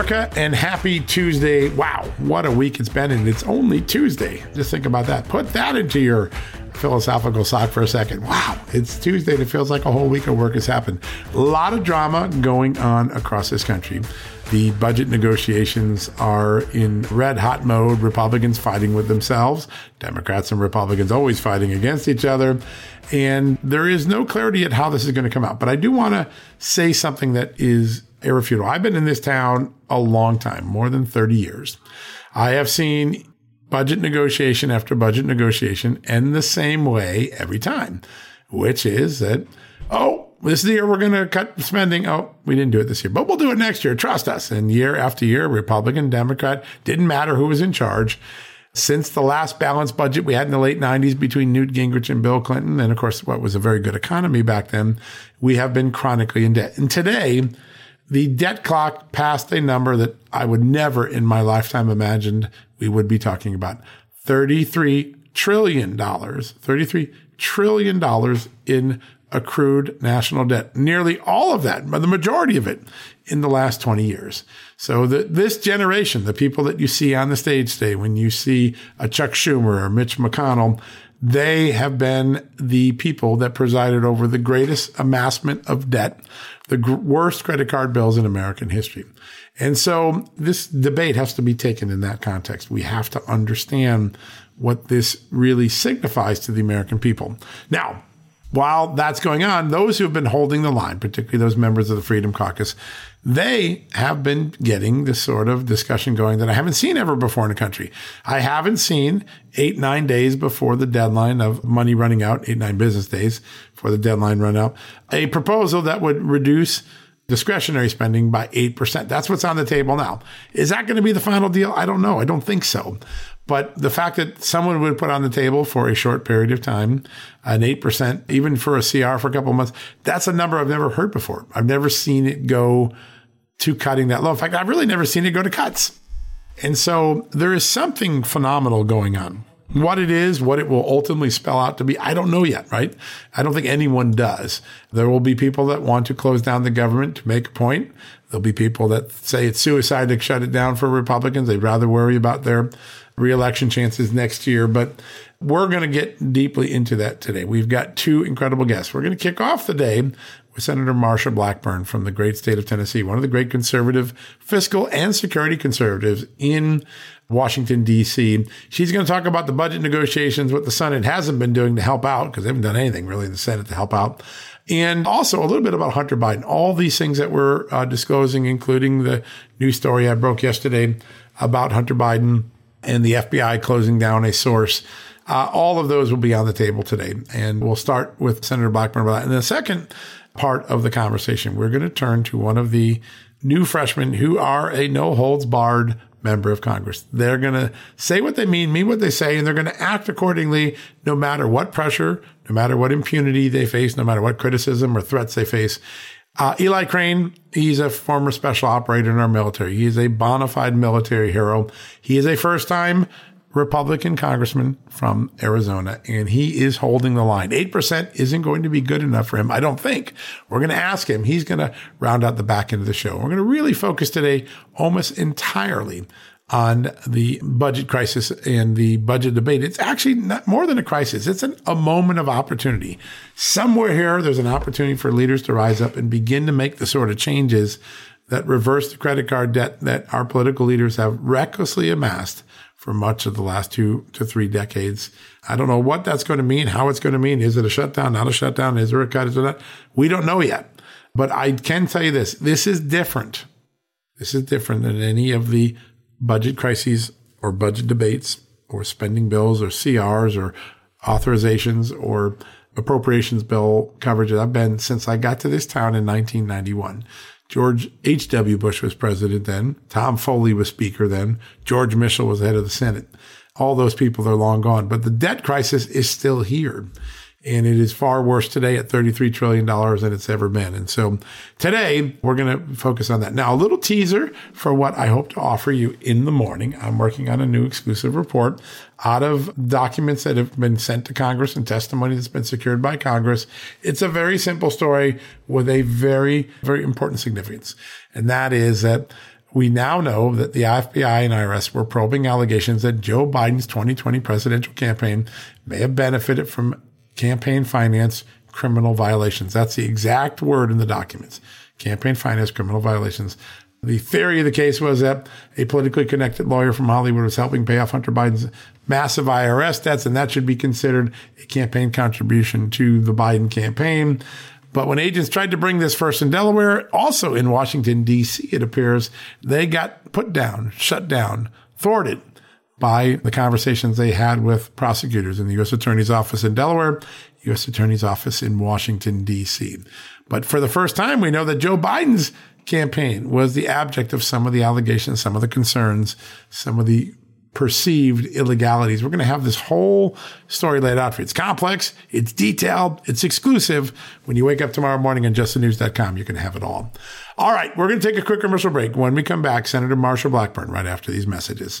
America, and happy Tuesday. Wow, what a week it's been, and it's only Tuesday. Just think about that. Put that into your philosophical sock for a second. Wow, it's Tuesday, and it feels like a whole week of work has happened. A lot of drama going on across this country. The budget negotiations are in red hot mode. Republicans fighting with themselves, Democrats and Republicans always fighting against each other. And there is no clarity yet how this is going to come out. But I do want to say something that is irrefutable. I've been in this town a long time, more than 30 years. I have seen budget negotiation after budget negotiation end the same way every time, which is that, oh, this year we're going to cut spending. Oh, we didn't do it this year, but we'll do it next year. Trust us. And year after year, Republican, Democrat, didn't matter who was in charge. Since the last balanced budget we had in the late 90s between Newt Gingrich and Bill Clinton, and of course, what was a very good economy back then, we have been chronically in debt. And today, the debt clock passed a number that I would never in my lifetime imagined we would be talking about. $33 trillion, $33 trillion in accrued national debt. Nearly all of that, the majority of it in the last 20 years. So the, this generation, the people that you see on the stage today, when you see a Chuck Schumer or Mitch McConnell, they have been the people that presided over the greatest amassment of debt the gr- worst credit card bills in American history. And so this debate has to be taken in that context. We have to understand what this really signifies to the American people. Now, while that's going on, those who have been holding the line, particularly those members of the Freedom Caucus, they have been getting this sort of discussion going that I haven't seen ever before in the country. I haven't seen eight, nine days before the deadline of money running out, eight, nine business days for the deadline run out, a proposal that would reduce discretionary spending by 8%. That's what's on the table now. Is that going to be the final deal? I don't know. I don't think so. But the fact that someone would put on the table for a short period of time an 8%, even for a CR for a couple months, that's a number I've never heard before. I've never seen it go to cutting that low. In fact, I've really never seen it go to cuts. And so there is something phenomenal going on. What it is, what it will ultimately spell out to be, I don't know yet, right? I don't think anyone does. There will be people that want to close down the government to make a point. There'll be people that say it's suicide to shut it down for Republicans. They'd rather worry about their reelection chances next year. But we're going to get deeply into that today. We've got two incredible guests. We're going to kick off the day with Senator Marsha Blackburn from the great state of Tennessee, one of the great conservative fiscal and security conservatives in Washington, D.C. She's going to talk about the budget negotiations, what the Senate hasn't been doing to help out, because they haven't done anything really in the Senate to help out. And also a little bit about Hunter Biden, all these things that we're uh, disclosing, including the news story I broke yesterday about Hunter Biden and the FBI closing down a source. Uh, all of those will be on the table today. And we'll start with Senator Blackburn about that. And the second part of the conversation, we're going to turn to one of the new freshmen who are a no holds barred member of Congress. They're going to say what they mean, mean what they say, and they're going to act accordingly no matter what pressure, no matter what impunity they face, no matter what criticism or threats they face. Uh, Eli Crane, he's a former special operator in our military. He is a bona fide military hero. He is a first time Republican congressman from Arizona, and he is holding the line. 8% isn't going to be good enough for him, I don't think. We're going to ask him. He's going to round out the back end of the show. We're going to really focus today almost entirely on the budget crisis and the budget debate. It's actually not more than a crisis. It's an, a moment of opportunity. Somewhere here, there's an opportunity for leaders to rise up and begin to make the sort of changes that reverse the credit card debt that our political leaders have recklessly amassed for much of the last two to three decades. I don't know what that's going to mean, how it's going to mean. Is it a shutdown, not a shutdown? Is there a cut? Is there not? We don't know yet. But I can tell you this this is different. This is different than any of the budget crises or budget debates or spending bills or CRs or authorizations or appropriations bill coverage I've been since I got to this town in 1991. George H.W. Bush was president then. Tom Foley was speaker then. George Mitchell was head of the Senate. All those people are long gone, but the debt crisis is still here and it is far worse today at $33 trillion than it's ever been. And so today we're going to focus on that. Now, a little teaser for what I hope to offer you in the morning. I'm working on a new exclusive report out of documents that have been sent to Congress and testimony that's been secured by Congress. It's a very simple story with a very, very important significance. And that is that we now know that the FBI and IRS were probing allegations that Joe Biden's 2020 presidential campaign may have benefited from campaign finance criminal violations. That's the exact word in the documents. Campaign finance criminal violations. The theory of the case was that a politically connected lawyer from Hollywood was helping pay off Hunter Biden's massive IRS debts, and that should be considered a campaign contribution to the Biden campaign. But when agents tried to bring this first in Delaware, also in Washington, D.C., it appears they got put down, shut down, thwarted by the conversations they had with prosecutors in the U.S. Attorney's Office in Delaware, U.S. Attorney's Office in Washington, D.C. But for the first time, we know that Joe Biden's campaign was the object of some of the allegations, some of the concerns, some of the perceived illegalities. We're going to have this whole story laid out for you. It's complex, it's detailed, it's exclusive. When you wake up tomorrow morning on justthenews.com, going to have it all. All right, we're going to take a quick commercial break. When we come back, Senator Marsha Blackburn right after these messages.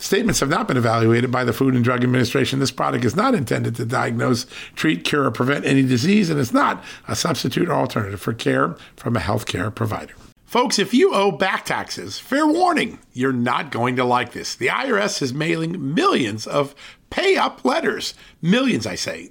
Statements have not been evaluated by the Food and Drug Administration. This product is not intended to diagnose, treat, cure, or prevent any disease, and it's not a substitute or alternative for care from a healthcare provider. Folks, if you owe back taxes, fair warning, you're not going to like this. The IRS is mailing millions of pay up letters. Millions, I say.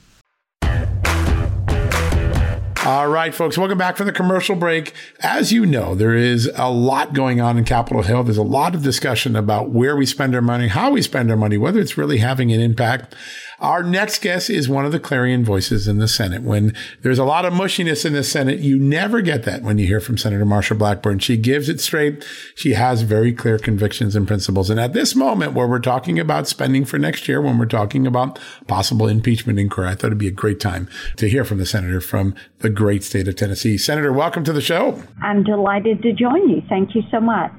All right, folks, welcome back from the commercial break. As you know, there is a lot going on in Capitol Hill. There's a lot of discussion about where we spend our money, how we spend our money, whether it's really having an impact. Our next guest is one of the clarion voices in the Senate. When there's a lot of mushiness in the Senate, you never get that when you hear from Senator Marsha Blackburn. She gives it straight. She has very clear convictions and principles. And at this moment where we're talking about spending for next year, when we're talking about possible impeachment inquiry, I thought it'd be a great time to hear from the senator from the great state of Tennessee. Senator, welcome to the show. I'm delighted to join you. Thank you so much.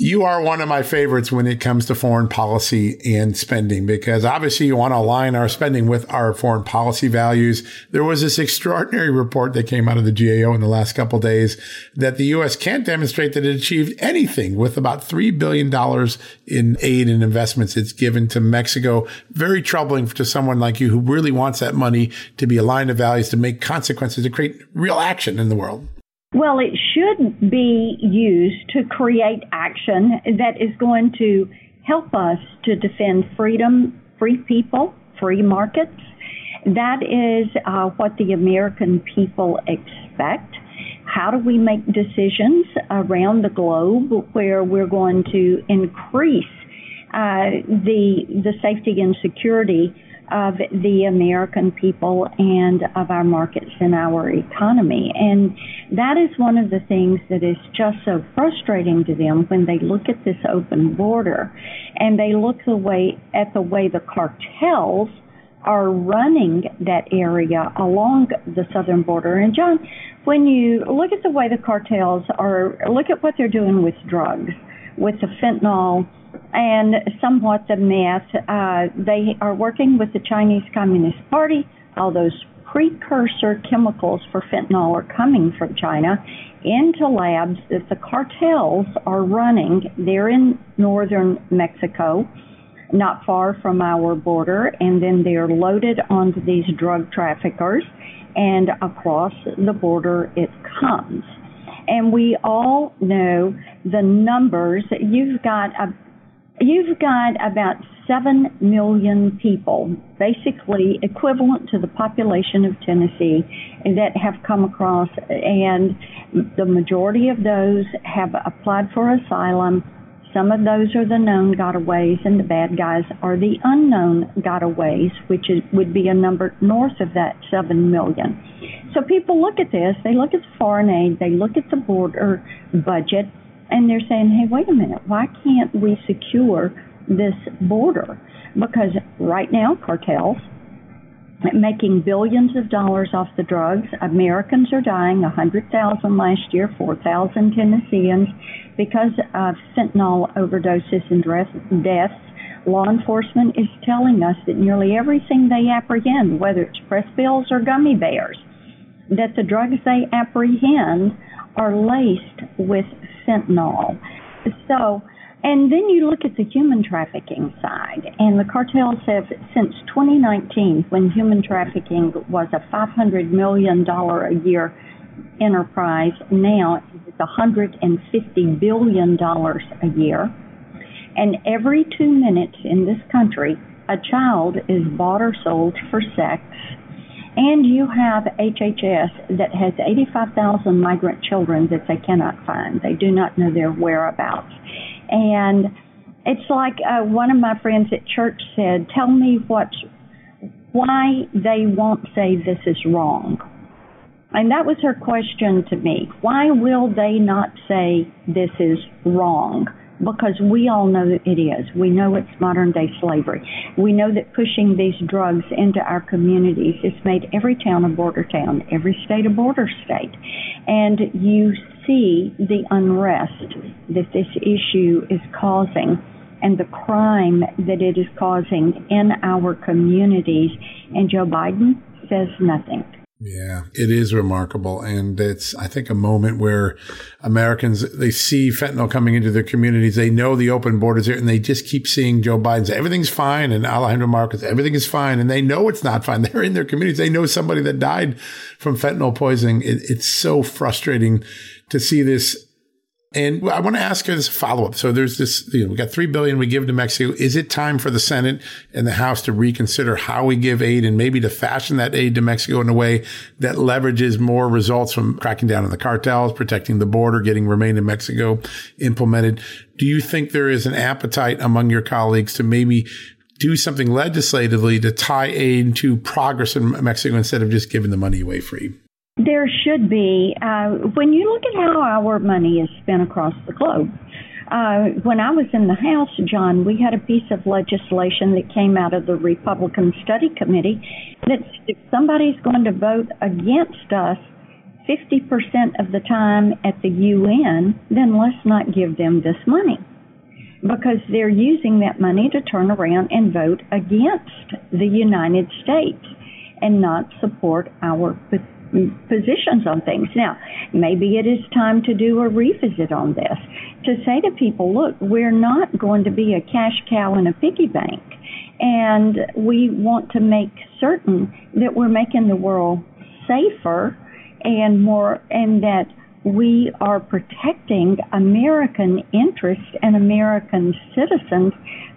You are one of my favorites when it comes to foreign policy and spending because obviously you want to align our spending with our foreign policy values. There was this extraordinary report that came out of the GAO in the last couple days that the U.S. can't demonstrate that it achieved anything with about $3 billion in aid and investments it's given to Mexico. Very troubling to someone like you who really wants that money to be aligned to values, to make consequences, to create real action in the world. Well, it should be used to create action that is going to help us to defend freedom, free people, free markets. That is uh, what the American people expect. How do we make decisions around the globe where we're going to increase uh, the the safety and security of the American people and of our markets and our economy. And that is one of the things that is just so frustrating to them when they look at this open border and they look the way at the way the cartels are running that area along the southern border. And John, when you look at the way the cartels are, look at what they're doing with drugs, with the fentanyl and somewhat the meth. Uh, they are working with the Chinese Communist Party. All those precursor chemicals for fentanyl are coming from China into labs that the cartels are running. They're in northern Mexico, not far from our border, and then they're loaded onto these drug traffickers, and across the border it comes. And we all know the numbers. You've got a You've got about 7 million people, basically equivalent to the population of Tennessee, that have come across, and the majority of those have applied for asylum. Some of those are the known gotaways, and the bad guys are the unknown gotaways, which is, would be a number north of that 7 million. So people look at this, they look at the foreign aid, they look at the border budget, and they're saying, hey, wait a minute, why can't we secure this border? Because right now, cartels making billions of dollars off the drugs. Americans are dying, 100,000 last year, 4,000 Tennesseans because of fentanyl overdoses and deaths. Law enforcement is telling us that nearly everything they apprehend, whether it's press bills or gummy bears, that the drugs they apprehend are laced with fentanyl. So, and then you look at the human trafficking side, and the cartels have, since 2019, when human trafficking was a $500 million a year enterprise, now it's $150 billion a year. And every two minutes in this country, a child is bought or sold for sex and you have HHS that has 85,000 migrant children that they cannot find. They do not know their whereabouts. And it's like uh, one of my friends at church said, Tell me what, why they won't say this is wrong. And that was her question to me. Why will they not say this is wrong? Because we all know it is. We know it's modern day slavery. We know that pushing these drugs into our communities has made every town a border town, every state a border state. And you see the unrest that this issue is causing and the crime that it is causing in our communities. And Joe Biden says nothing. Yeah, it is remarkable. And it's, I think, a moment where Americans, they see fentanyl coming into their communities. They know the open borders here and they just keep seeing Joe Biden say everything's fine and Alejandro Mayorkas, everything is fine. And they know it's not fine. They're in their communities. They know somebody that died from fentanyl poisoning. It, it's so frustrating to see this And I want to ask you this follow up. So there's this, you know, we got three billion we give to Mexico. Is it time for the Senate and the House to reconsider how we give aid and maybe to fashion that aid to Mexico in a way that leverages more results from cracking down on the cartels, protecting the border, getting Remain in Mexico implemented? Do you think there is an appetite among your colleagues to maybe do something legislatively to tie aid to progress in Mexico instead of just giving the money away free? There should be. Uh, when you look at how our money is spent across the globe, uh, when I was in the House, John, we had a piece of legislation that came out of the Republican Study Committee that if somebody's going to vote against us 50% of the time at the UN, then let's not give them this money. Because they're using that money to turn around and vote against the United States and not support our positions on things. Now, maybe it is time to do a revisit on this to say to people, look, we're not going to be a cash cow in a piggy bank. And we want to make certain that we're making the world safer and more, and that we are protecting American interests and American citizens.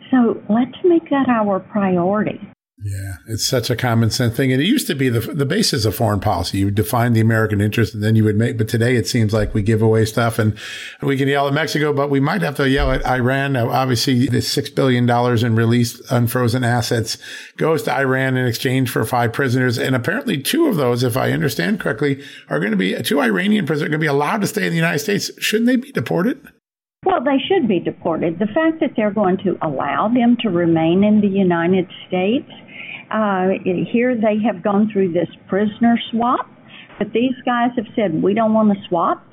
So let's make that our priority. Yeah, it's such a common sense thing. And it used to be the, the basis of foreign policy. You define the American interest and then you would make, but today it seems like we give away stuff and we can yell at Mexico, but we might have to yell at Iran. Now, obviously, the $6 billion in released unfrozen assets goes to Iran in exchange for five prisoners. And apparently two of those, if I understand correctly, are going to be two Iranian prisoners are going to be allowed to stay in the United States. Shouldn't they be deported? Well, they should be deported. The fact that they're going to allow them to remain in the United States uh, here they have gone through this prisoner swap, but these guys have said, we don't want to swap.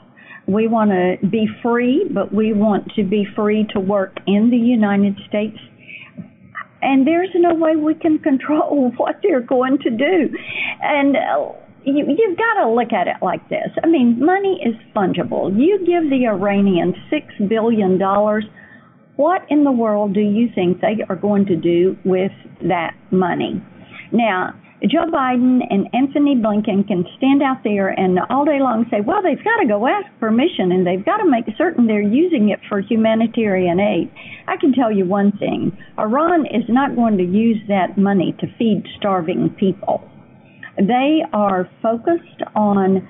We want to be free, but we want to be free to work in the United States. And there's no way we can control what they're going to do. And uh, you, you've got to look at it like this. I mean, money is fungible. You give the Iranians $6 billion what in the world do you think they are going to do with that money? Now, Joe Biden and Antony Blinken can stand out there and all day long say, well, they've got to go ask permission and they've got to make certain they're using it for humanitarian aid. I can tell you one thing Iran is not going to use that money to feed starving people. They are focused on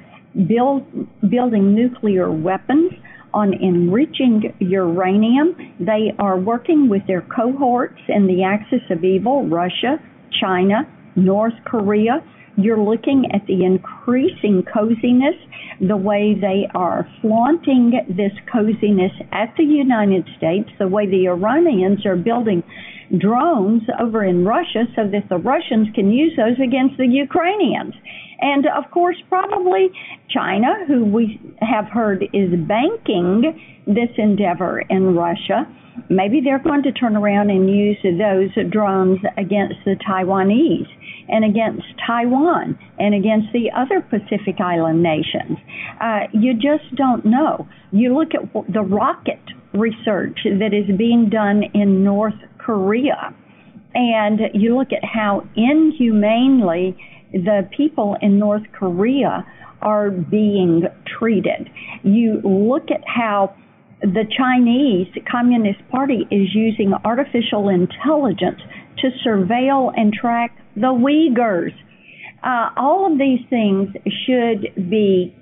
build, building nuclear weapons on enriching uranium. They are working with their cohorts in the axis of evil, Russia, China, North Korea. You're looking at the increasing coziness, the way they are flaunting this coziness at the United States, the way the Iranians are building drones over in Russia so that the Russians can use those against the Ukrainians. And of course, probably China, who we have heard is banking this endeavor in Russia. Maybe they're going to turn around and use those drones against the Taiwanese and against Taiwan and against the other Pacific Island nations. Uh, you just don't know. You look at the rocket research that is being done in North Korea, and you look at how inhumanely the people in North Korea are being treated. You look at how the Chinese Communist Party is using artificial intelligence to surveil and track the Uyghurs. Uh, all of these things should be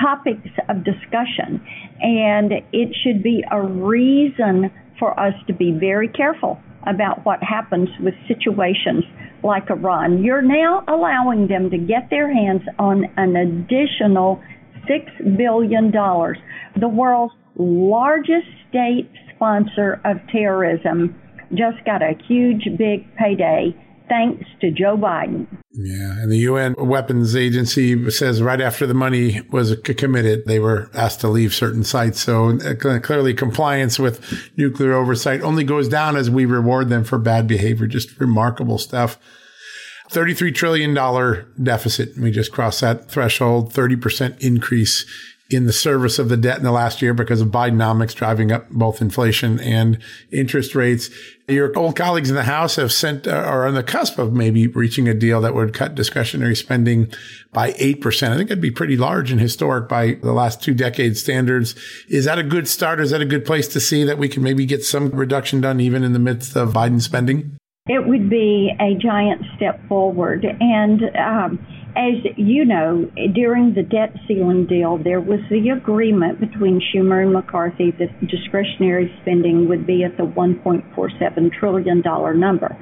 topics of discussion, and it should be a reason for us to be very careful about what happens with situations like Iran. You're now allowing them to get their hands on an additional $6 billion, the world's largest state sponsor of terrorism. Just got a huge, big payday thanks to Joe Biden. Yeah, and the UN Weapons Agency says right after the money was committed, they were asked to leave certain sites. So uh, clearly, compliance with nuclear oversight only goes down as we reward them for bad behavior. Just remarkable stuff. $33 trillion deficit. We just crossed that threshold, 30% increase in the service of the debt in the last year because of Bidenomics driving up both inflation and interest rates. Your old colleagues in the House have sent, uh, are on the cusp of maybe reaching a deal that would cut discretionary spending by 8%. I think that'd be pretty large and historic by the last two decades standards. Is that a good start? Is that a good place to see that we can maybe get some reduction done even in the midst of Biden spending? It would be a giant step forward. And, um, as you know, during the debt ceiling deal, there was the agreement between Schumer and McCarthy that discretionary spending would be at the $1.47 trillion number.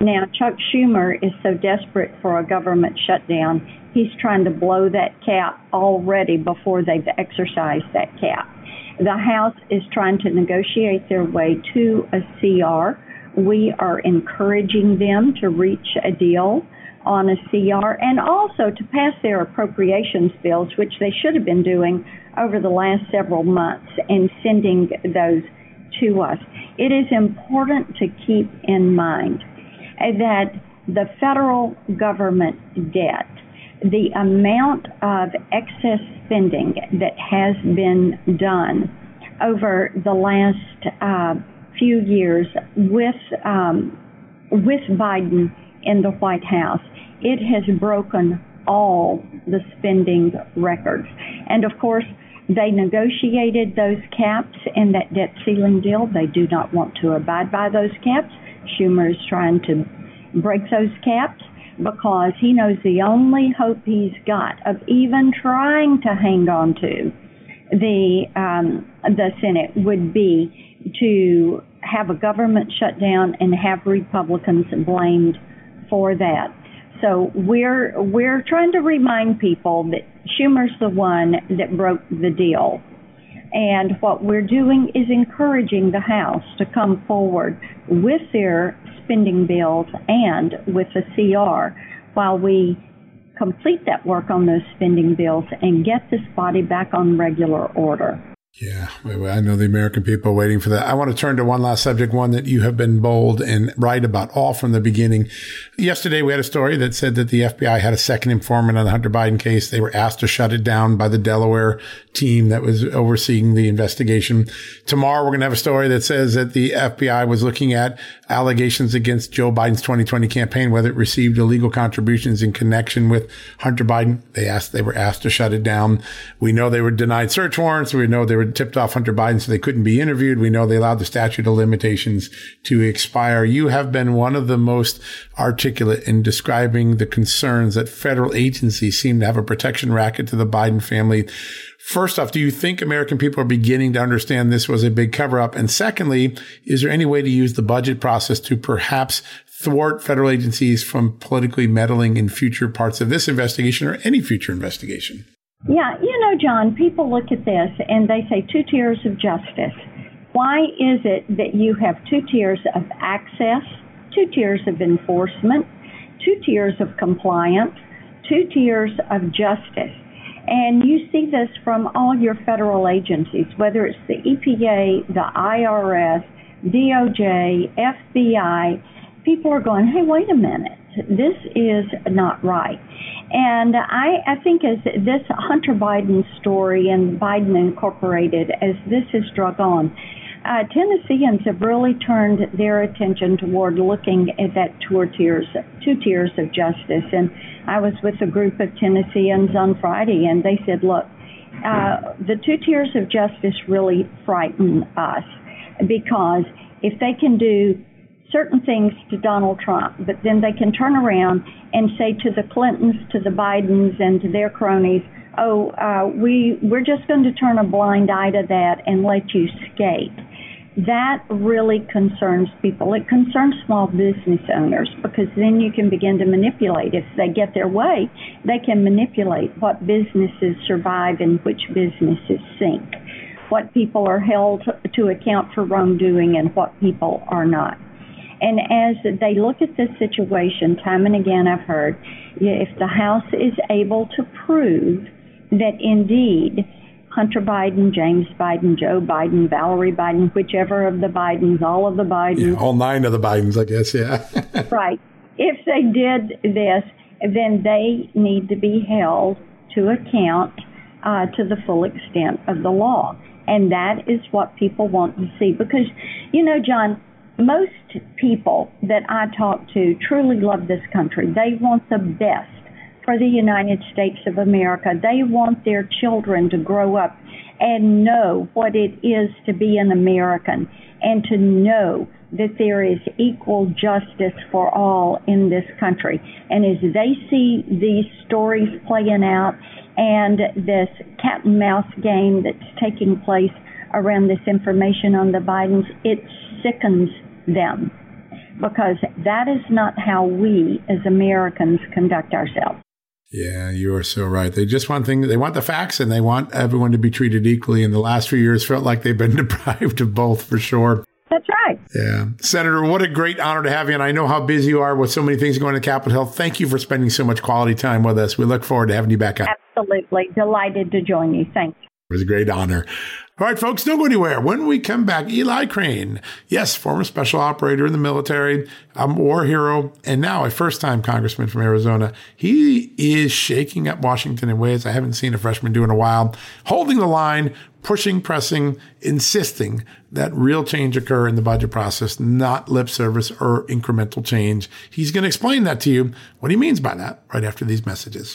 Now, Chuck Schumer is so desperate for a government shutdown, he's trying to blow that cap already before they've exercised that cap. The House is trying to negotiate their way to a CR. We are encouraging them to reach a deal on a CR and also to pass their appropriations bills, which they should have been doing over the last several months and sending those to us. It is important to keep in mind that the federal government debt, the amount of excess spending that has been done over the last uh, few years with um, with Biden in the White House it has broken all the spending records. And of course, they negotiated those caps in that debt ceiling deal. They do not want to abide by those caps. Schumer is trying to break those caps because he knows the only hope he's got of even trying to hang on to the um, the Senate would be to have a government shutdown and have Republicans blamed for that. So we're we're trying to remind people that Schumer's the one that broke the deal. And what we're doing is encouraging the House to come forward with their spending bills and with the CR while we complete that work on those spending bills and get this body back on regular order. Yeah, I know the American people are waiting for that. I want to turn to one last subject, one that you have been bold and right about all from the beginning. Yesterday, we had a story that said that the FBI had a second informant on the Hunter Biden case. They were asked to shut it down by the Delaware team that was overseeing the investigation. Tomorrow, we're going to have a story that says that the FBI was looking at allegations against Joe Biden's 2020 campaign, whether it received illegal contributions in connection with Hunter Biden. They asked, they were asked to shut it down. We know they were denied search warrants. We know they were tipped off Hunter Biden so they couldn't be interviewed. We know they allowed the statute of limitations to expire. You have been one of the most articulate in describing the concerns that federal agencies seem to have a protection racket to the Biden family. First off, do you think American people are beginning to understand this was a big cover up? And secondly, is there any way to use the budget process to perhaps thwart federal agencies from politically meddling in future parts of this investigation or any future investigation? Yeah, you know, John, people look at this and they say two tiers of justice. Why is it that you have two tiers of access, two tiers of enforcement, two tiers of compliance, two tiers of justice? And you see this from all your federal agencies, whether it's the EPA, the IRS, DOJ, FBI. People are going, hey, wait a minute, this is not right. And I, I think as this Hunter Biden story and Biden Incorporated, as this has drug on, uh, Tennesseans have really turned their attention toward looking at that two tiers, two tiers of justice. And I was with a group of Tennesseans on Friday, and they said, "Look, uh, the two tiers of justice really frighten us because if they can do certain things to Donald Trump, but then they can turn around and say to the Clintons, to the Bidens, and to their cronies, "Oh, uh, we we're just going to turn a blind eye to that and let you skate." That really concerns people. It concerns small business owners because then you can begin to manipulate. If they get their way, they can manipulate what businesses survive and which businesses sink, what people are held to account for wrongdoing and what people are not. And as they look at this situation, time and again I've heard, if the House is able to prove that indeed Hunter Biden, James Biden, Joe Biden, Valerie Biden, whichever of the Bidens, all of the Bidens. Yeah, all nine of the Bidens, I guess, yeah. right. If they did this, then they need to be held to account uh, to the full extent of the law. And that is what people want to see. Because, you know, John, most people that I talk to truly love this country. They want the best for the United States of America. They want their children to grow up and know what it is to be an American and to know that there is equal justice for all in this country. And as they see these stories playing out and this cat and mouse game that's taking place around this information on the Bidens, it sickens them because that is not how we as Americans conduct ourselves. Yeah, you are so right. They just want things, they want the facts and they want everyone to be treated equally. In the last few years, felt like they've been deprived of both for sure. That's right. Yeah. Senator, what a great honor to have you. And I know how busy you are with so many things going to Capitol Hill. Thank you for spending so much quality time with us. We look forward to having you back on. Absolutely. Delighted to join you. Thanks. It was a great honor. All right, folks, don't go anywhere. When we come back, Eli Crane, yes, former special operator in the military, a war hero, and now a first time congressman from Arizona. He is shaking up Washington in ways I haven't seen a freshman do in a while, holding the line, pushing, pressing, insisting that real change occur in the budget process, not lip service or incremental change. He's going to explain that to you, what he means by that, right after these messages.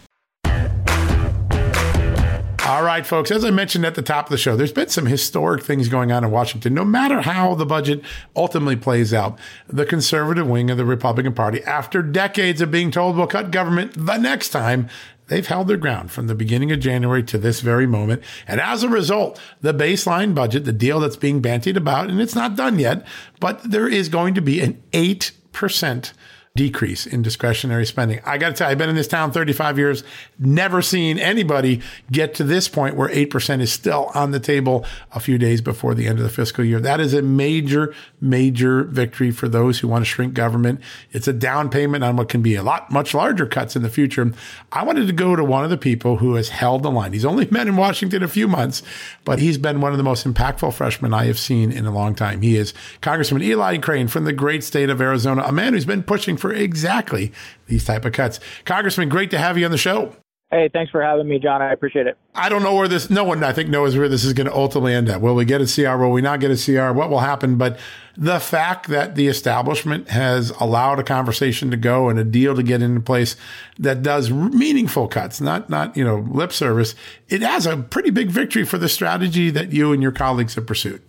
All right, folks, as I mentioned at the top of the show, there's been some historic things going on in Washington. No matter how the budget ultimately plays out, the conservative wing of the Republican Party, after decades of being told we'll cut government the next time, they've held their ground from the beginning of January to this very moment. And as a result, the baseline budget, the deal that's being bantied about, and it's not done yet, but there is going to be an 8% decrease in discretionary spending. I got to tell you, I've been in this town 35 years, never seen anybody get to this point where 8% is still on the table a few days before the end of the fiscal year. That is a major, major victory for those who want to shrink government. It's a down payment on what can be a lot, much larger cuts in the future. I wanted to go to one of the people who has held the line. He's only been in Washington a few months, but he's been one of the most impactful freshmen I have seen in a long time. He is Congressman Eli Crane from the great state of Arizona, a man who's been pushing for exactly these type of cuts. Congressman, great to have you on the show. Hey, thanks for having me, John. I appreciate it. I don't know where this, no one I think knows where this is going to ultimately end up. Will we get a CR? Will we not get a CR? What will happen? But the fact that the establishment has allowed a conversation to go and a deal to get into place that does meaningful cuts, not, not, you know, lip service, it has a pretty big victory for the strategy that you and your colleagues have pursued.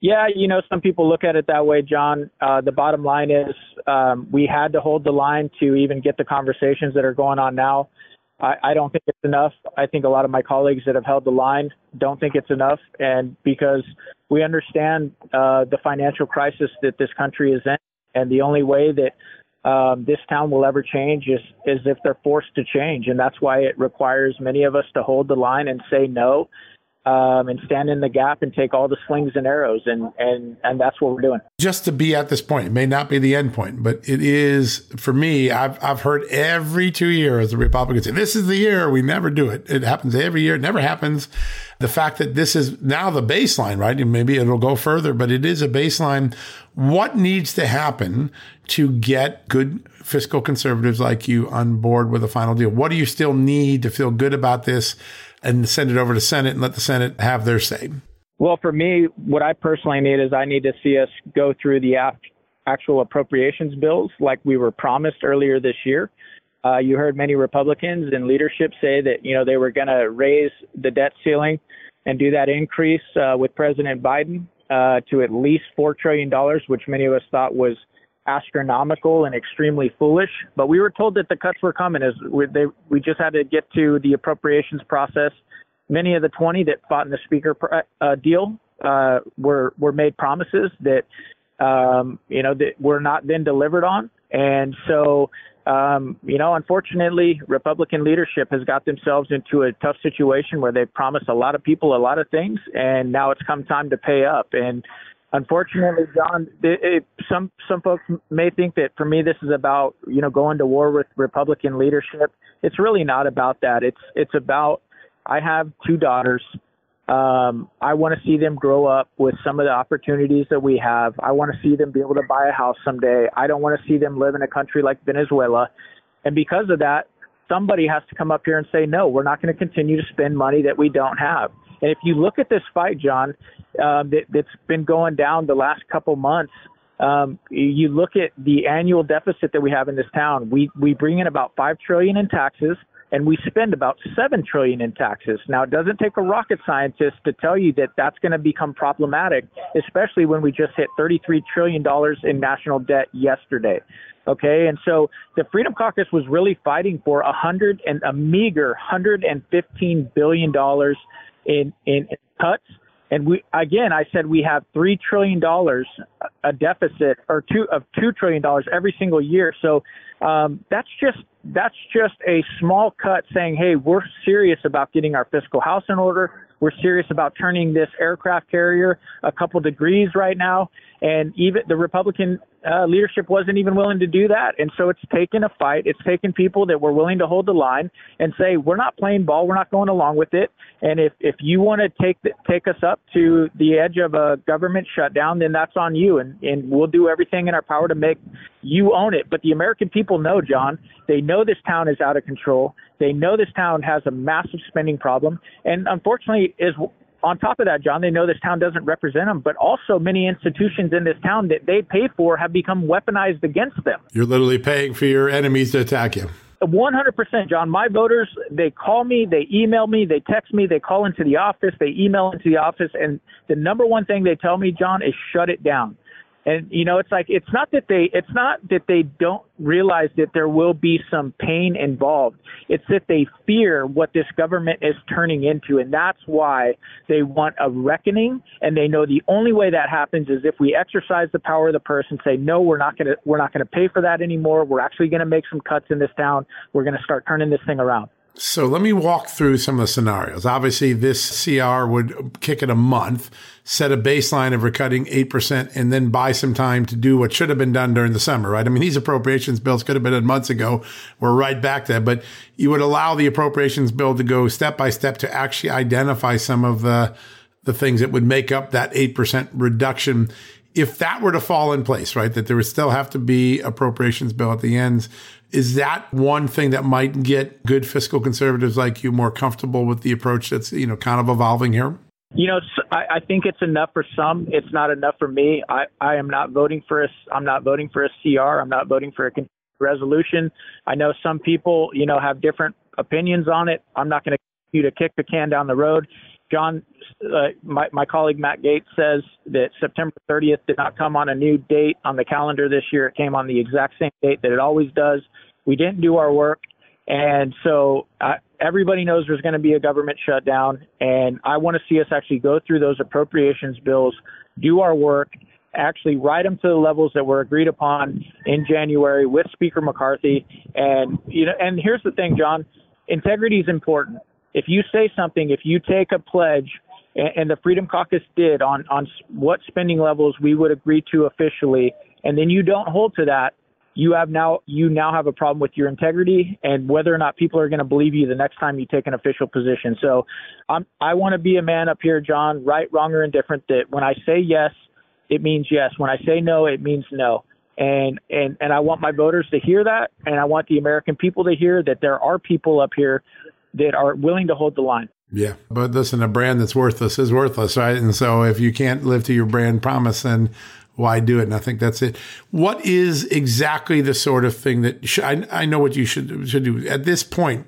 Yeah, you know, some people look at it that way, John. Uh, the bottom line is um, we had to hold the line to even get the conversations that are going on now. I, I don't think it's enough. I think a lot of my colleagues that have held the line don't think it's enough. And because we understand uh, the financial crisis that this country is in, and the only way that um, this town will ever change is, is if they're forced to change. And that's why it requires many of us to hold the line and say no um, and stand in the gap and take all the slings and arrows, and and and that's what we're doing. Just to be at this point, it may not be the end point, but it is for me. I've I've heard every two years the Republicans say this is the year we never do it. It happens every year. It never happens. The fact that this is now the baseline, right? Maybe it'll go further, but it is a baseline. What needs to happen to get good fiscal conservatives like you on board with a final deal? What do you still need to feel good about this? And send it over to Senate and let the Senate have their say? Well, for me, what I personally need is I need to see us go through the actual appropriations bills like we were promised earlier this year. Uh, you heard many Republicans in leadership say that you know they were going to raise the debt ceiling and do that increase uh, with President Biden uh, to at least four trillion dollars, which many of us thought was astronomical and extremely foolish. But we were told that the cuts were coming as we, they, we just had to get to the appropriations process. Many of the 20 that fought in the speaker uh, deal uh, were were made promises that um, you know that were not then delivered on, and so. Um, you know, unfortunately, Republican leadership has got themselves into a tough situation where they've promised a lot of people a lot of things, and now it's come time to pay up. And unfortunately, John, it, it, some some folks may think that for me this is about you know going to war with Republican leadership. It's really not about that. It's it's about I have two daughters. Um, I want to see them grow up with some of the opportunities that we have. I want to see them be able to buy a house someday. I don't want to see them live in a country like Venezuela. And because of that, somebody has to come up here and say, no, we're not going to continue to spend money that we don't have. And if you look at this fight, John, um, that, that's been going down the last couple months, um, you look at the annual deficit that we have in this town. We we bring in about five trillion in taxes, and we spend about seven trillion in taxes. Now, it doesn't take a rocket scientist to tell you that that's going to become problematic, especially when we just hit 33 trillion dollars in national debt yesterday. Okay, and so the Freedom Caucus was really fighting for a hundred and a meager 115 billion dollars in, in, cuts. And we again, I said we have three trillion dollars a deficit, or two of two trillion dollars every single year. So um, that's just that's just a small cut, saying, hey, we're serious about getting our fiscal house in order. We're serious about turning this aircraft carrier a couple degrees right now. And even the Republican uh, leadership wasn't even willing to do that. And so it's taken a fight. It's taken people that were willing to hold the line and say, we're not playing ball. We're not going along with it. And if, if you want to take the, take us up to the edge of a government shutdown, then that's on you. And, and we'll do everything in our power to make you own it. But the American people know, John, they know this town is out of control. They know this town has a massive spending problem. And unfortunately, is on top of that, John, they know this town doesn't represent them, but also many institutions in this town that they pay for have become weaponized against them. You're literally paying for your enemies to attack you. 100%, John. My voters, they call me, they email me, they text me, they call into the office, they email into the office, and the number one thing they tell me, John, is shut it down. And you know, it's like it's not that they it's not that they don't realize that there will be some pain involved. It's that they fear what this government is turning into, and that's why they want a reckoning. And they know the only way that happens is if we exercise the power of the purse and say, no, we're not going to we're not going to pay for that anymore. We're actually going to make some cuts in this town. We're going to start turning this thing around. So let me walk through some of the scenarios. Obviously, this CR would kick it a month, set a baseline of recutting 8%, and then buy some time to do what should have been done during the summer, right? I mean, these appropriations bills could have been done months ago. We're right back there, but you would allow the appropriations bill to go step by step to actually identify some of the, the things that would make up that 8% reduction if that were to fall in place, right, that there would still have to be appropriations bill at the ends, is that one thing that might get good fiscal conservatives like you more comfortable with the approach that's, you know, kind of evolving here? You know, I, think it's enough for some. It's not enough for me. I, I am not voting for a. I'm not voting for a CR. I'm not voting for a resolution. I know some people, you know, have different opinions on it. I'm not going to continue to kick the can down the road. John, uh, my, my colleague Matt Gaetz says that September 30th did not come on a new date on the calendar this year. It came on the exact same date that it always does. We didn't do our work. And so uh, everybody knows there's going to be a government shutdown. And I want to see us actually go through those appropriations bills, do our work, actually write them to the levels that were agreed upon in January with Speaker McCarthy. And, you know, and here's the thing, John integrity is important if you say something, if you take a pledge, and, the Freedom Caucus did on on what spending levels we would agree to officially, and then you don't hold to that, you have now you now have a problem with your integrity and whether or not people are going to believe you the next time you take an official position. So, I'm I want to be a man up here, John, right, wrong, or indifferent. That when I say yes, it means yes. When I say no, it means no. And and and I want my voters to hear that, and I want the American people to hear that there are people up here that are willing to hold the line. Yeah. But listen, a brand that's worthless is worthless, right? And so if you can't live to your brand promise, then why do it? And I think that's it. What is exactly the sort of thing that sh- I, I know what you should should do at this point?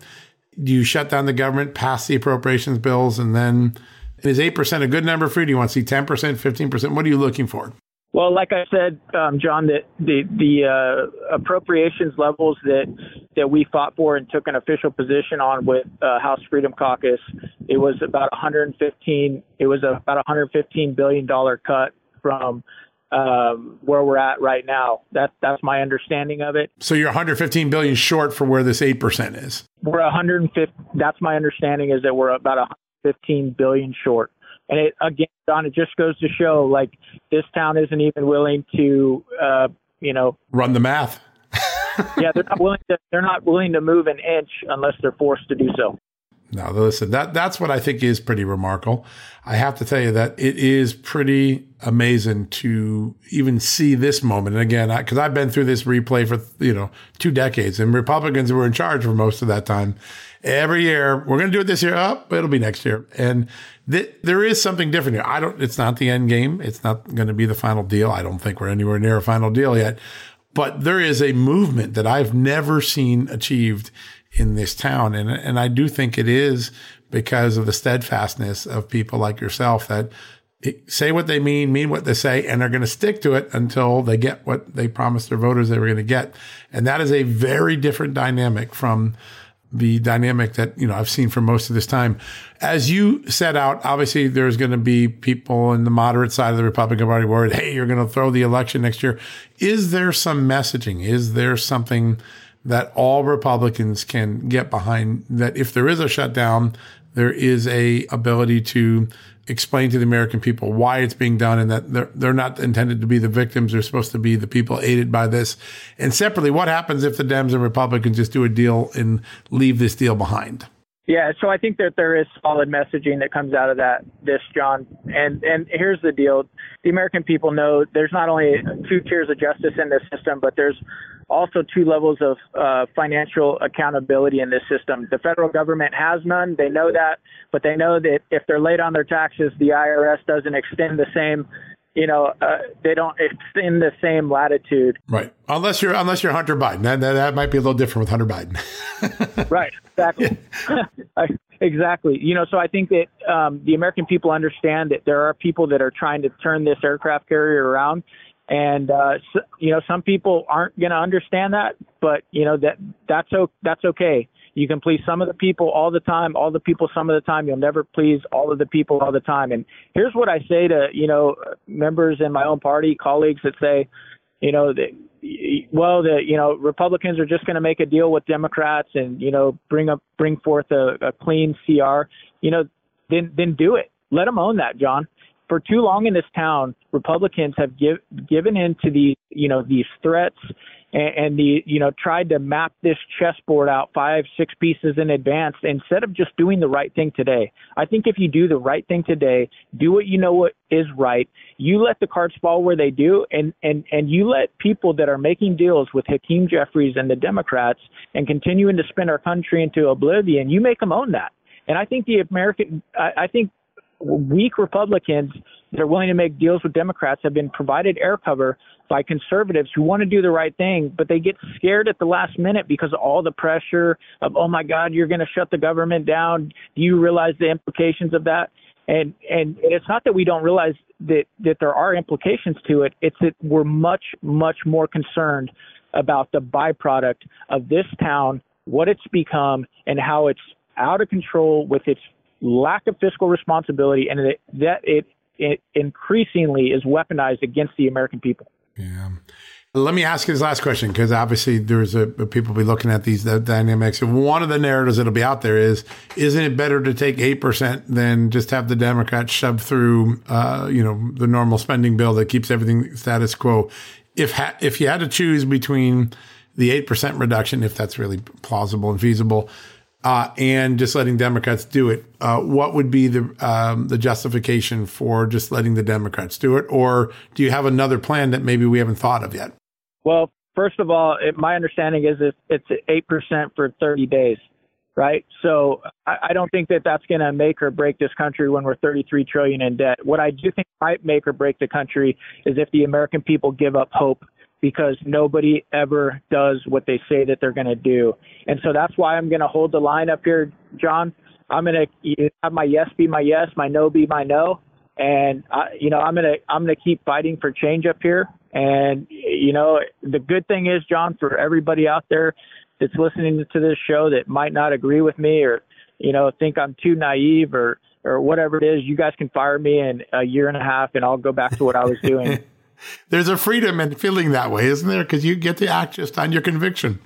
Do you shut down the government, pass the appropriations bills, and then is eight percent a good number for you? Do you want to see ten percent, fifteen percent? What are you looking for? Well, like I said, um, John, that the the uh, appropriations levels that that we fought for and took an official position on with uh, House Freedom Caucus, it was about 115. It was about 115 billion dollar cut from um, where we're at right now. That that's my understanding of it. So you're 115 billion short for where this eight percent is. We're 150. That's my understanding is that we're about 115 billion short. And it again, Don, it just goes to show like this town isn't even willing to, uh, you know, run the math. yeah, they're not willing to. They're not willing to move an inch unless they're forced to do so. Now, listen, that that's what I think is pretty remarkable. I have to tell you that it is pretty amazing to even see this moment. And again, because I've been through this replay for you know two decades, and Republicans were in charge for most of that time. Every year, we're going to do it this year. Up, oh, it'll be next year, and th- there is something different here. I don't. It's not the end game. It's not going to be the final deal. I don't think we're anywhere near a final deal yet. But there is a movement that I've never seen achieved in this town. And, and I do think it is because of the steadfastness of people like yourself that eh, say what they mean, mean what they say, and are going to stick to it until they get what they promised their voters they were going to get. And that is a very different dynamic from the dynamic that, you know, I've seen for most of this time. As you set out, obviously there's going to be people in the moderate side of the Republican Party worried, hey, you're going to throw the election next year. Is there some messaging? Is there something that all Republicans can get behind that if there is a shutdown, there is a ability to explain to the American people why it's being done and that they're, they're not intended to be the victims. They're supposed to be the people aided by this. And separately, what happens if the Dems and Republicans just do a deal and leave this deal behind? Yeah, so I think that there is solid messaging that comes out of that this John. And and here's the deal. The American people know there's not only two tiers of justice in this system, but there's also two levels of uh, financial accountability in this system. The federal government has none. They know that, but they know that if they're late on their taxes, the IRS doesn't extend the same. You know, uh, they don't extend the same latitude. Right. Unless you're unless you're Hunter Biden, that that, that might be a little different with Hunter Biden. right. Exactly. exactly. You know, so I think that um, the American people understand that there are people that are trying to turn this aircraft carrier around and uh, so, you know some people aren't going to understand that, but you know that that's o- that's okay. You can please some of the people all the time, all the people some of the time. You'll never please all of the people all the time. And here's what I say to you know members in my own party, colleagues that say, you know that well the you know Republicans are just going to make a deal with Democrats and you know bring up bring forth a, a clean CR. You know then then do it. Let them own that, John for too long in this town, Republicans have give, given in to these, you know, these threats and, and the you know tried to map this chessboard out five six pieces in advance instead of just doing the right thing today. I think if you do the right thing today do what you know what is right you let the cards fall where they do and and and you let people that are making deals with hakeem jeffries and the democrats and continuing to spin our country into oblivion you make them own that. And i think the american i, I think weak republicans that are willing to make deals with democrats have been provided air cover by conservatives who want to do the right thing, but they get scared at the last minute because of all the pressure of, oh my God, you're going to shut the government down. Do you realize the implications of that? And and it's not that we don't realize that that there are implications to it. It's that we're much much more concerned about the byproduct of this town, what it's become, and how it's out of control with its lack of fiscal responsibility, and that, that it, it increasingly is weaponized against the American people. Yeah. Let me ask you this last question because obviously there's a, a people be looking at these the dynamics. One of the narratives that'll be out there is, isn't it better to take eight percent than just have the Democrats shove through, uh, you know, the normal spending bill that keeps everything status quo? If ha- if you had to choose between the eight percent reduction, if that's really plausible and feasible, uh, and just letting Democrats do it. Uh, what would be the um, the justification for just letting the Democrats do it, or do you have another plan that maybe we haven't thought of yet? Well, first of all, it, my understanding is it's eight percent for 30 days, right? So I, I don't think that that's going to make or break this country when we're 33 trillion in debt. What I do think might make or break the country is if the American people give up hope because nobody ever does what they say that they're going to do. And so that's why I'm going to hold the line up here, John. I'm going to have my yes be my yes, my no be my no. And I, you know, I'm going to I'm going to keep fighting for change up here. And you know, the good thing is, John, for everybody out there that's listening to this show that might not agree with me or you know think I'm too naive or or whatever it is, you guys can fire me in a year and a half, and I'll go back to what I was doing. There's a freedom in feeling that way, isn't there? Because you get to act just on your conviction.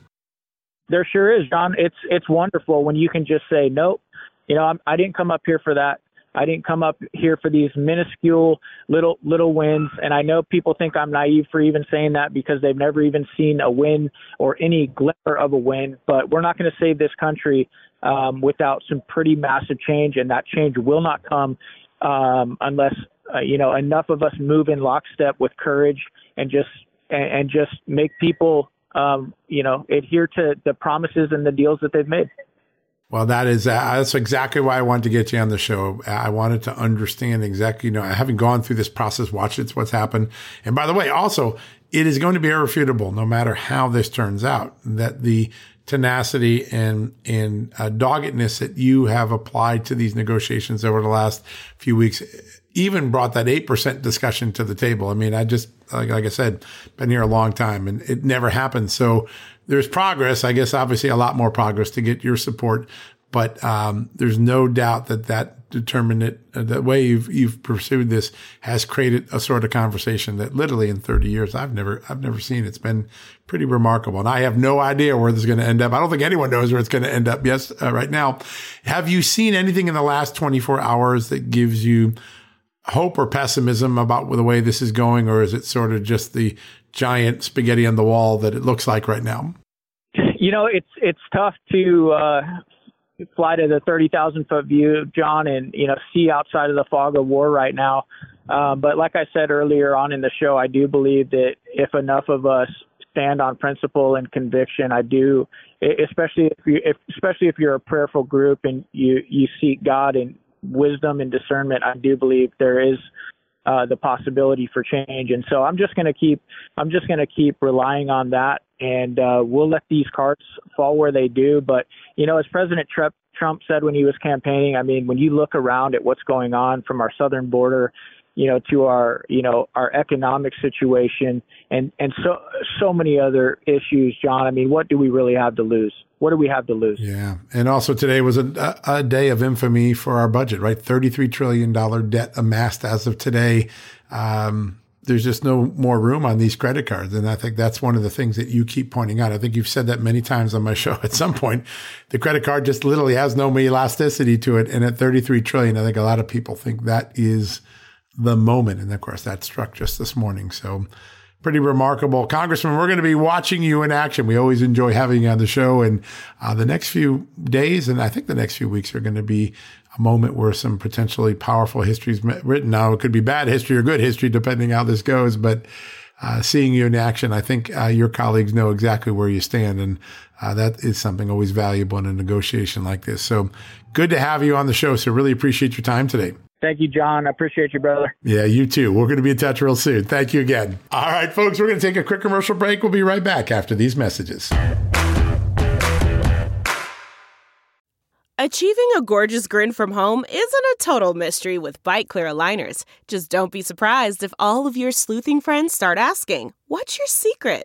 There sure is, John. It's it's wonderful when you can just say, nope. You know, I'm, I didn't come up here for that. I didn't come up here for these minuscule little little wins. And I know people think I'm naive for even saying that because they've never even seen a win or any glimmer of a win. But we're not going to save this country um, without some pretty massive change, and that change will not come um, unless uh, you know, enough of us move in lockstep with courage and just and, and just make people, um, you know, adhere to the promises and the deals that they've made. Well, that is uh, that's exactly why I wanted to get you on the show. I wanted to understand exactly, you know, I haven't gone through this process, watched it, what's happened. And by the way, also, it is going to be irrefutable, no matter how this turns out, that the tenacity and and uh, doggedness that you have applied to these negotiations over the last few weeks even brought that 8% discussion to the table. I mean, I just, like, like I said, been here a long time and it never happened. So there's progress. I guess obviously a lot more progress to get your support, but, um, there's no doubt that that determined uh, the way you've, you've pursued this has created a sort of conversation that literally in 30 years I've never, I've never seen. It's been pretty remarkable. And I have no idea where this is going to end up. I don't think anyone knows where it's going to end up. Yes, uh, right now. Have you seen anything in the last 24 hours that gives you hope or pessimism about the way this is going, or is it sort of just the giant spaghetti on the wall that it looks like right now? You know, it's it's tough to uh, fly to the thirty thousand foot view, John, and you know see outside of the fog of war right now. Um, but like I said earlier on in the show, I do believe that if enough of us stand on principle and conviction, I do, especially if you, if, especially if you're a prayerful group and you you seek God and wisdom and discernment, I do believe there is uh, the possibility for change. And so I'm just going to keep I'm just going to keep relying on that, and uh, we'll let these cards fall where they do. But you know, as President Trump Trump said when he was campaigning, I mean, when you look around at what's going on from our southern border you know, to our, you know, our economic situation and, and so, so many other issues, John. I mean, what do we really have to lose? What do we have to lose? Yeah. And also today was a, a day of infamy for our budget, right? $33 trillion debt amassed as of today. Um, there's just no more room on these credit cards. And I think that's one of the things that you keep pointing out. I think you've said that many times on my show. At some point, the credit card just literally has no elasticity to it. And at 33 trillion, I think a lot of people think that is the moment. And of course, that struck just this morning. So pretty remarkable. Congressman, we're going to be watching you in action. We always enjoy having you on the show. And uh, the next few days, and I think the next few weeks, are going to be a moment where some potentially powerful history is written. Now, it could be bad history or good history, depending how this goes. But uh, seeing you in action, I think uh, your colleagues know exactly where you stand. And uh, that is something always valuable in a negotiation like this. So good to have you on the show. So really appreciate your time today. Thank you, John. I appreciate you, brother. Yeah, you too. We're going to be in touch real soon. Thank you again. All right, folks, we're going to take a quick commercial break. We'll be right back after these messages. Achieving a gorgeous grin from home isn't a total mystery with Byte clear aligners. Just don't be surprised if all of your sleuthing friends start asking, What's your secret?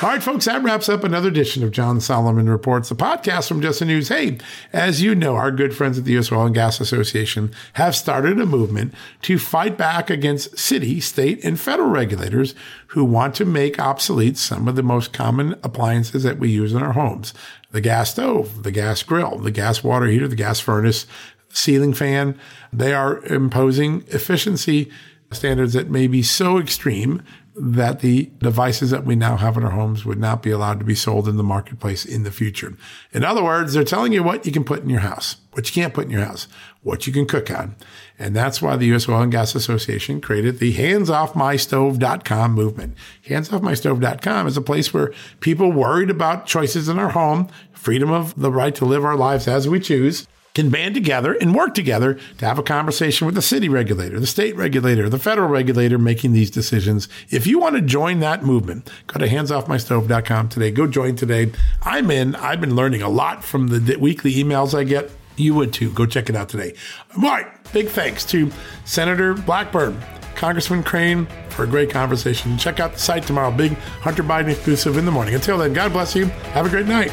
All right, folks, that wraps up another edition of John Solomon Reports, the podcast from Just the News. Hey, as you know, our good friends at the U.S. Oil and Gas Association have started a movement to fight back against city, state, and federal regulators who want to make obsolete some of the most common appliances that we use in our homes. The gas stove, the gas grill, the gas water heater, the gas furnace, ceiling fan. They are imposing efficiency standards that may be so extreme that the devices that we now have in our homes would not be allowed to be sold in the marketplace in the future. In other words, they're telling you what you can put in your house, what you can't put in your house, what you can cook on. And that's why the U.S. Oil and Gas Association created the handsoffmystove.com movement. Handsoffmystove.com is a place where people worried about choices in our home, freedom of the right to live our lives as we choose, can band together and work together to have a conversation with the city regulator, the state regulator, the federal regulator making these decisions. If you want to join that movement, go to handsoffmystove.com today. Go join today. I'm in. I've been learning a lot from the weekly emails I get. You would too. Go check it out today. All right. Big thanks to Senator Blackburn, Congressman Crane for a great conversation. Check out the site tomorrow. Big Hunter Biden exclusive in the morning. Until then, God bless you. Have a great night.